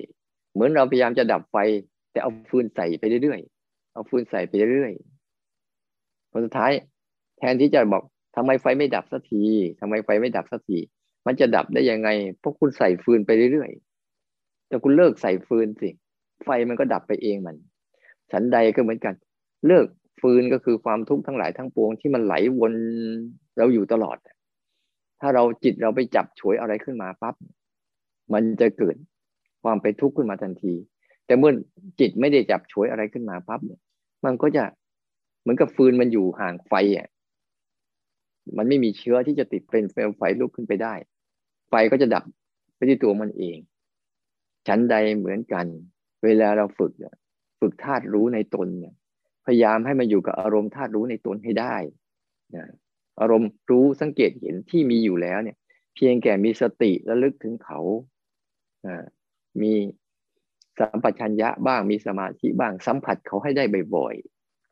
เหมือนเราพยายามจะดับไฟ แต่เอาฟืนใส่ไปเรื่อยๆเอาฟืนใส่ไปเรื่อยๆผลสุดท้าย แทนที่จะบอกทำไมไฟไม่ดับสักทีทำไมไฟไม่ดับสักทีมันจะดับได้ยังไงเพราะคุณใส่ฟืนไปเรื่อยๆ แต่คุณเลิกใส่ฟืนสิไฟมันก็ดับไปเองมัน ฉันใดก็เหมือนกัน เลิกฟืนก็คือความทุกข์ทั้งหลายทั้งปวงที่มันไหลวนเราอยู่ตลอด ถ้าเราจิตเราไปจับฉวยอะไรขึ้นมาปั๊บมันจะเกิดความไปทุกข์ขึ้นมาทันที แต่เมื่อจิตไม่ได้จับฉวยอะไรขึ้นมาปั๊บเนี่ย มันก็จะเหมือนกับฟืนมันอยู่ห่างไฟอะมันไม่มีเชื้อที่จะติดเป็นเปลวไฟลุกขึ้นไปได้ ไฟก็จะดับไปที่ตัวมันเอง ชั้นใดเหมือนกัน เวลาเราฝึกฝึกธาตุรู้ในตนเนี่ยพยายามให้มันอยู่กับอารมณ์ธาตุรู้ในตนให้ได้นะอารมณ์รู้สังเกตเห็นที่มีอยู่แล้วเนี่ย เพียงแก่มีสติและลึกถึงเขามีสัมปชัญญะบ้างมีสมาธิบ้างสัมผัสเขาให้ได้บ่อย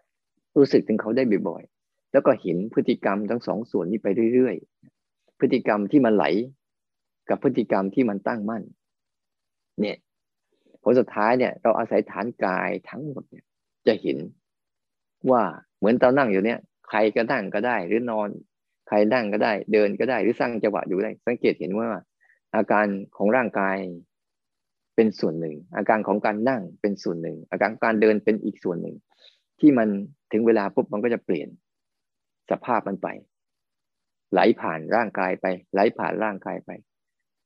ๆรู้สึกถึงเขาได้บ่อยๆแล้วก็เห็นพฤติกรรมทั้งสองส่วนนี้ไปเรื่อยๆพฤติกรรมที่มันไหล กับพฤติกรรมที่มันตั้งมั่น เนี่ยผลสุดท้ายเนี่ยเราอาศัยฐานกายทั้งหมดเนี่ยจะเห็นว่าเหมือนตอนนั่งอยู่เนี่ย ใครก็นั่งก็ได้ หรือนอน ใครนั่งก็ได้ เดินก็ได้ หรือสร้างจังหวะอยู่ได้ สังเกตเห็นว่า อาการของร่างกายเป็นส่วนหนึ่ง อาการของการนั่งเป็นส่วนหนึ่ง อาการการเดินเป็นอีกส่วนหนึ่ง ที่มันถึงเวลาปุ๊บมันก็จะเปลี่ยนสภาพมันไป ไหลผ่านร่างกายไป ไหลผ่านร่างกายไป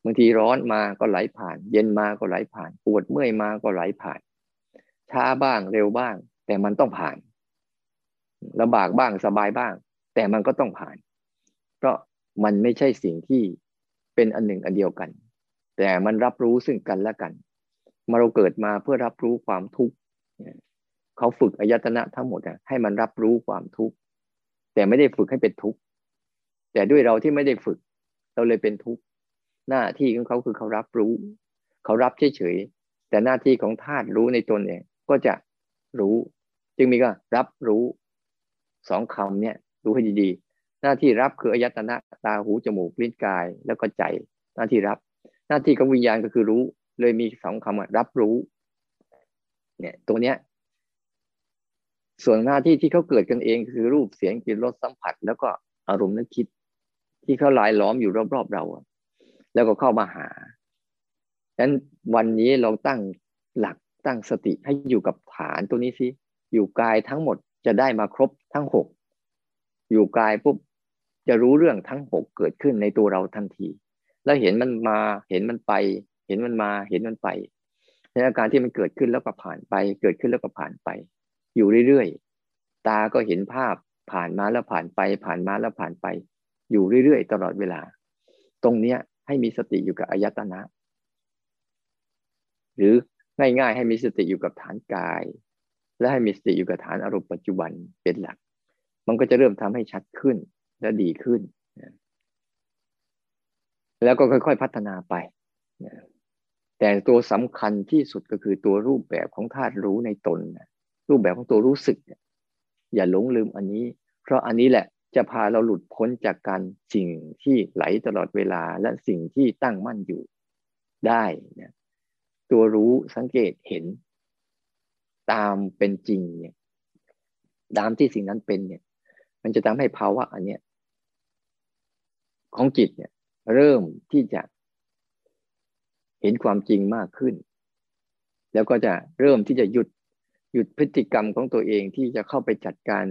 บางทีร้อนมาก็ไหลผ่าน เย็นมาก็ไหลผ่าน ปวดเมื่อยมาก็ไหลผ่าน ช้าบ้างเร็วบ้าง แต่มันต้องผ่านลำบากบ้างสบายบ้าง แต่มันก็ต้องผ่าน เพราะมันไม่ใช่สิ่งที่เป็นอันหนึ่งอันเดียวกัน แต่มันรับรู้ซึ่งกันและกันมาเราเกิดมาเพื่อรับรู้ความทุกข์เขาฝึกอายตนะทั้งหมดให้มันรับรู้ความทุกข์แต่ไม่ได้ฝึกให้เป็นทุกข์แต่ด้วยเราที่ไม่ได้ฝึก เราเลยเป็นทุกข์ หน้าที่ของเขาคือเขารับรู้ เขารับเฉยๆแต่หน้าที่ของธาตุรู้ในตนเองก็จะรู้ จึงมีก็รับรู้สองคำเนี่ยดูให้ดีๆ หน้าที่รับคืออายตนะตาหูจมูกลิ้นกายแล้วก็ใจ หน้าที่รับ หน้าที่ของวิญญาณก็คือรู้ เลยมีสองคำว่ารับรู้ เนี่ย ตัวเนี้ย ส่วนหน้าที่ที่เขาเกิดกันเองคือรูปเสียงกลิ่นรสสัมผัส แล้วก็อารมณ์นึกคิด ที่เขาลายล้อมอยู่รอบๆเรา แล้วก็เข้ามาหาดังนั้นวันนี้เราตั้งหลักตั้งสติให้อยู่กับฐานตัวนี้สิอยู่กายทั้งหมดจะได้มาครบทั้งหกอยู่กายปุ๊บจะรู้เรื่องทั้งหกเกิดขึ้นในตัวเราทันที แล้วเห็นมันมาเห็นมันไป เห็นมันมาเห็นมันไปในอาการที่มันเกิดขึ้นแล้วก็ผ่านไป เกิดขึ้นแล้วก็ผ่านไป อยู่เรื่อยๆตาก็เห็นภาพผ่านมาแล้วผ่านไป ผ่านมาแล้วผ่านไป อยู่เรื่อยๆตลอดเวลา ตรงเนี้ย ให้มีสติอยู่กับอายตนะ หรือง่ายๆให้มีสติอยู่กับฐานกาย และให้มีสติอยู่กับฐานอารมณ์ปัจจุบันเป็นหลัก มันก็จะเริ่มทำให้ชัดขึ้นและดีขึ้น แล้วก็ค่อยๆพัฒนาไป แต่ตัวสำคัญที่สุดก็คือตัวรูปแบบของธาตุรู้ในตน รูปแบบของตัวรู้สึก อย่าหลงลืมอันนี้ เพราะอันนี้แหละ จะพาเราหลุดพ้นจากการสิ่งที่ไหลตลอดเวลาและสิ่งที่ตั้งมั่นอยู่ได้ตัวรู้สังเกตเห็น ตามเป็นจริงเนี่ยตามที่สิ่งนั้นเป็นเนี่ย มันจะทำให้ภาวะอันเนี้ยของจิตเนี่ย เริ่มที่จะเห็นความจริงมากขึ้น แล้วก็จะเริ่มที่จะหยุดหยุดพฤติกรรมของตัวเองที่จะเข้าไปจัดการ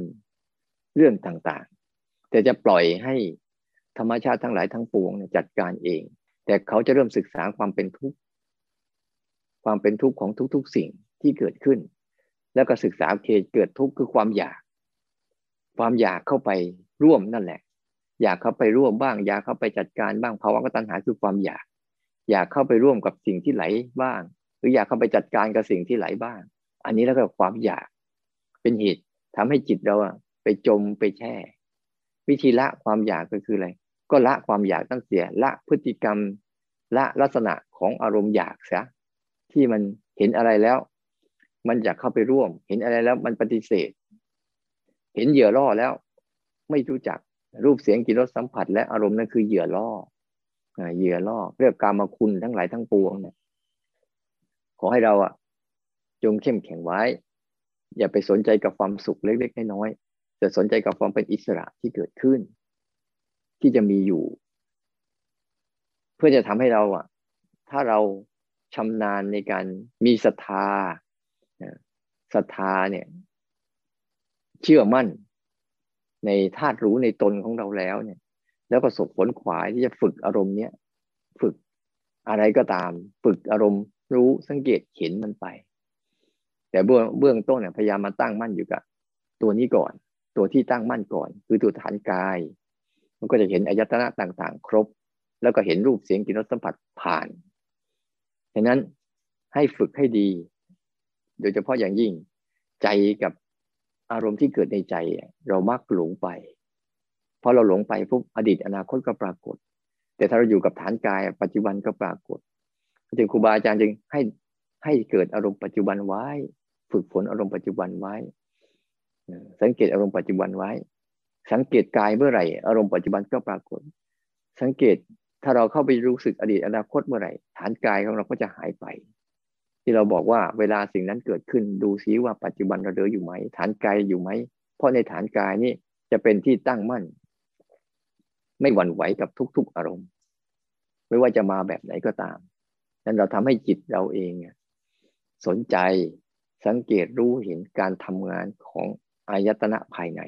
เรื่องต่าง แต่จะปล่อยให้ธรรมชาติทั้งหลายทั้งปวงจัดการเอง แต่เขาจะเริ่มศึกษาความเป็นทุกข์ความเป็นทุกข์ของทุกๆสิ่งที่เกิดขึ้น แล้วก็ศึกษาเคเกิดทุกข์คือความอยาก ความอยากเข้าไปร่วมนั่นแหละ อยากเข้าไปร่วมบ้าง อยากเข้าไปจัดการบ้างภาวะกตัณหาคือความอยาก อยากเข้าไปร่วมกับสิ่งที่ไหลบ้าง หรืออยากเข้าไปจัดการกับสิ่งที่ไหลบ้าง อันนี้แล้วก็ความอยาก เป็นเหตุทำให้จิตเราไปจมไปแช่ วิธีละความอยากก็คืออะไร ก็ละความอยากตั้งเสีย ละพฤติกรรม ละลักษณะของอารมณ์อยากเสียที่มันเห็นอะไรแล้ว มันอยากเข้าไปร่วม เห็นอะไรแล้วมันปฏิเสธ เห็นเหยื่อล่อแล้ว ไม่รู้จักรูปเสียงกลิ่นรสสัมผัส และอารมณ์นั่นคือเหยื่อล่อเหยื่อล่อเรียกกามาคุณทั้งหลายทั้งปวงเนี่ยขอให้เราอะจงเข้มแข็งไว้ อย่าไปสนใจกับความสุขเล็กๆน้อย ๆแต่สนใจกับความเป็นอิสระที่เกิดขึ้น ที่จะมีอยู่ เพื่อจะทำให้เราอะ ถ้าเราชำนาญในการมีศรัทธาศรัทธาเนี่ย เชื่อมั่น ในธาตุรู้ในตนของเราแล้วเนี่ย แล้วก็สบผลขวายที่จะฝึกอารมณ์เนี้ยฝึกอะไรก็ตาม ฝึกอารมณ์รู้สังเกตเห็นมันไป แต่เบื้องเบื้องต้นเนี่ยพยายามมาตั้งมั่นอยู่กับตัวนี้ก่อน ตัวที่ตั้งมั่นก่อน คือตัวฐานกาย มันก็จะเห็นอายตนะต่างๆ ครบ แล้วก็เห็นรูปเสียงกลิ่นรสสัมผัสผ่านฉะนั้นให้ฝึกให้ดี โดยเฉพาะอย่างยิ่งใจกับอารมณ์ที่เกิดในใจ เรามักหลงไปพอเราหลงไปปุ๊บอดีตอนาคตก็ปรากฏ แต่ถ้าเราอยู่กับฐานกาย ปัจจุบันก็ปรากฏจึงครูบาอาจารย์จึงให้ให้เกิดอารมณ์ปัจจุบันไว้ ฝึกฝนอารมณ์ปัจจุบันไว้ สังเกตอารมณ์ปัจจุบันไว้ สังเกตกายเมื่อไหร่ อารมณ์ปัจจุบันก็ปรากฏ สังเกตถ้าเราเข้าไปรู้สึกอดีตอนาคตเมื่อไหร่ ฐานกายของเราก็จะหายไป ที่เราบอกว่าเวลาสิ่งนั้นเกิดขึ้นดูซิว่าปัจจุบันเราเดินอยู่ไหม ฐานกายอยู่ไหม เพราะในฐานกายนี่จะเป็นที่ตั้งมั่น ไม่หวั่นไหวกับทุก ๆอารมณ์ ไม่ว่าจะมาแบบไหนก็ตามนั้นเราทำให้จิตเราเองสนใจสังเกตรู้เห็นการทำงานของ อายตนะภายใน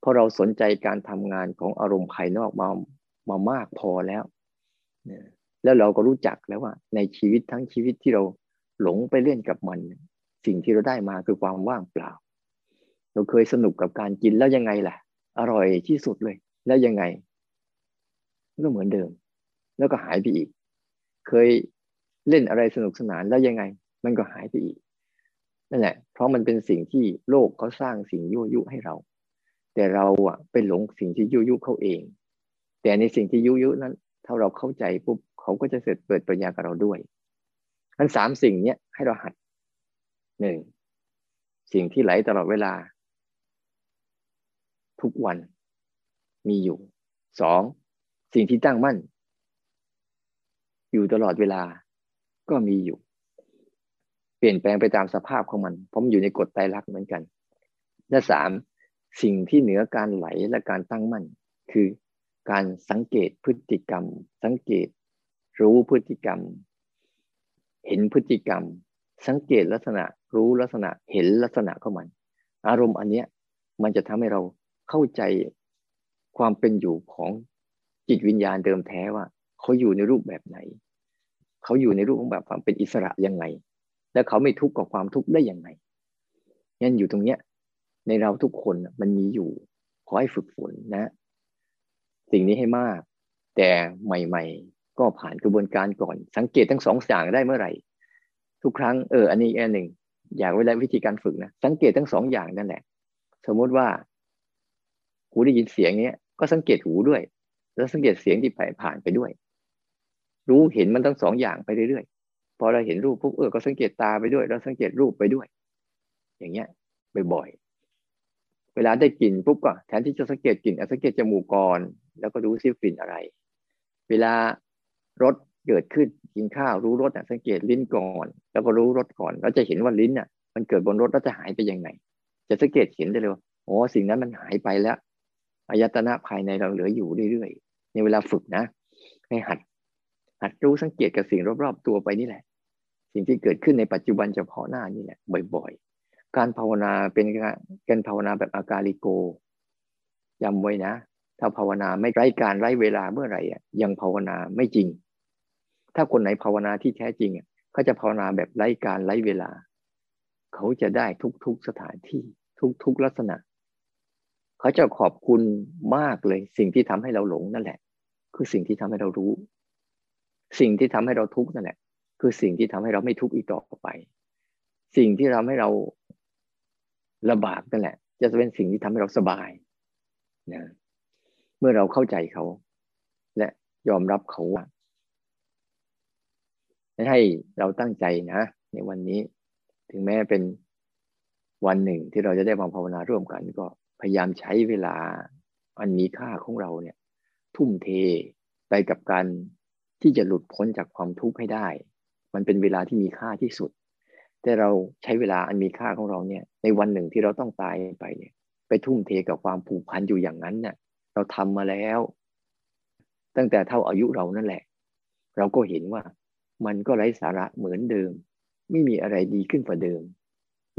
เพราะเราสนใจการทำงานของอารมณ์ภายนอกมามามากพอแล้วแล้วเราก็รู้จักแล้วว่า ในชีวิตทั้งชีวิตที่เราหลงไปเล่นกับมัน สิ่งที่เราได้มาคือความว่างเปล่า เราเคยสนุกกับการกินแล้วยังไงล่ะ อร่อยที่สุดเลย แล้วยังไงก็เหมือนเดิม แล้วก็หายไปอีก เคยเล่นอะไรสนุกสนานแล้วยังไง มันก็หายไปอีก นั่นแหละ เพราะมันเป็นสิ่งที่โลกเขาสร้างสิ่งยั่วยุให้เรา แต่เราอะไปหลงสิ่งที่ยั่วยุเขาเอง แต่ในสิ่งที่ยั่วยุนั้น ถ้าเราเข้าใจปุ๊บเขาก็จะเสร็จเปิดปัญญากับเราด้วยทั้งสามสิ่งเนี้ยให้เราหัดหนึ่งสิ่งที่ไหลตลอดเวลา ทุกวันมีอยู่สองสิ่งที่ตั้งมั่น อยู่ตลอดเวลาก็มีอยู่ เปลี่ยนแปลงไปตามสภาพของมันผมอยู่ในกฎไตรลักษณ์เหมือนกัน และสามสิ่งที่เหนือการไหลและการตั้งมั่น คือการสังเกตพฤติกรรม สังเกตรู้พฤติกรรม เห็นพฤติกรรม สังเกตลักษณะรู้ลักษณะเห็นลักษณะของมัน อารมณ์อันเนี้ยมันจะทำให้เราเข้าใจความเป็นอยู่ของจิตวิญญาณเดิมแท้ว่า เขาอยู่ในรูปแบบไหน เขาอยู่ในรูปของแบบความเป็นอิสระยังไง และเขาไม่ทุกข์กับความทุกข์ได้ยังไงงั้นอยู่ตรงเนี้ยในเราทุกคนมันมีอยู่ ขอให้ฝึกฝนนะ สิ่งนี้ให้มาก แต่ใหม่ ๆ ก็ผ่านกระบวนการก่อน สังเกตทั้งสองอย่างได้เมื่อไหร่ ทุกครั้งเอออันนี้อันหนึ่ง อยากเวลาวิธีการฝึกนะสังเกตทั้งสองอย่างนั่นแหละ สมมติว่าหูได้ยินเสียงเนี้ยก็สังเกตหูด้วย แล้วสังเกตเสียงที่ผ่านไปด้วย รู้เห็นมันทั้งสองอย่างไปเรื่อย พอเราเห็นรูปปุ๊บเออก็สังเกตตาไปด้วยแล้วสังเกตรูปไปด้วย อย่างเงี้ยบ่อยๆเวลาได้กลิ่นปุ๊บก็แทนที่จะสังเกตกลิ่นสังเกตจมูกก่อน แล้วก็รู้ซิกลิ่นอะไร เวลารสเกิดขึ้นกินข้าวรู้รสอะสังเกตลิ้นก่อน แล้วก็รู้รสก่อนแล้วจะเห็นว่าลิ้นอะ มันเกิดบนรสแล้วจะหายไปยังไง จะสังเกตเห็นได้เลยว่าโอ้สิ่งนั้นมันหายไปแล้วอายตนะภายในเราเหลืออยู่เรื่อยๆในเวลาฝึกนะ ให้หัดหัดรู้สังเกตกับสิ่งรอบๆตัวไปนี่แหละ สิ่งที่เกิดขึ้นในปัจจุบันเฉพาะหน้านี่แหละบ่อยๆ การภาวนาเป็นการภาวนาแบบอากาลิโกจำไว้นะ ถ้าภาวนาไม่ไร้การไร้เวลาเมื่อไหร่ยังภาวนาไม่จริง ถ้าคนไหนภาวนาที่แท้จริงเขาจะภาวนาแบบไร้การไร้เวลา เขาจะได้ทุกๆสถานที่ทุกๆลักษณะ เขาจะขอบคุณมากเลย สิ่งที่ทำให้เราหลงนั่นแหละ คือสิ่งที่ทำให้เรารู้ สิ่งที่ทำให้เราทุกข์นั่นแหละ คือสิ่งที่ทำให้เราไม่ทุกข์อีกต่อไป สิ่งที่ทำให้เราระบากนั่นแหละ จะเป็นสิ่งที่ทำให้เราสบายนะเมื่อเราเข้าใจเขา และยอมรับเขาว่าให้เราตั้งใจนะ ในวันนี้ถึงแม้เป็นวันหนึ่งที่เราจะได้มาภาวนาร่วมกัน ก็พยายามใช้เวลาอันมีค่าของเราเนี่ย ทุ่มเทไปกับการที่จะหลุดพ้นจากความทุกข์ให้ได้ มันเป็นเวลาที่มีค่าที่สุด แต่เราใช้เวลาอันมีค่าของเราเนี่ย ในวันหนึ่งที่เราต้องตายไปเนี่ย ไปทุ่มเทกับความผูกพันอยู่อย่างนั้นเนี่ยเราทำมาแล้ว ตั้งแต่เท่าอายุเรานั่นแหละ เราก็เห็นว่ามันก็ไร้สาระเหมือนเดิม ไม่มีอะไรดีขึ้นกว่าเดิม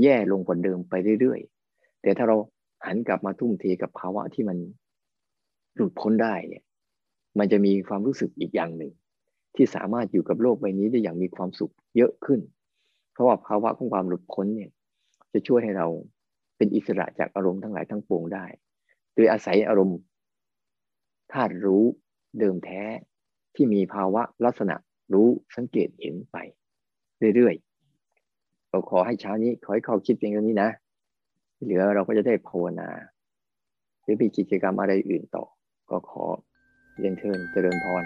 แย่ลงกว่าเดิมไปเรื่อยๆ แต่ถ้าเราหันกลับมาทุ่มเทกับภาวะที่มันหลุดพ้นได้เนี่ย มันจะมีความรู้สึกอีกอย่างหนึ่ง ที่สามารถอยู่กับโลกใบนี้ได้อย่างมีความสุขเยอะขึ้น เพราะว่าภาวะของความหลุดพ้นเนี่ยจะช่วยให้เราเป็นอิสระจากอารมณ์ทั้งหลายทั้งปวงได้ โดยอาศัยอารมณ์ธาตุรู้เดิมแท้ที่มีภาวะลักษณะรู้สังเกตเห็นไป เรื่อยๆเราขอให้เช้านี้ขอให้เขาคิดเพียงเท่านี้นะ เหลือเราก็จะได้ภาวนา หรือมีกิจกรรมอะไรอื่นต่อ ก็ขอเรียนเชิญเจริญพร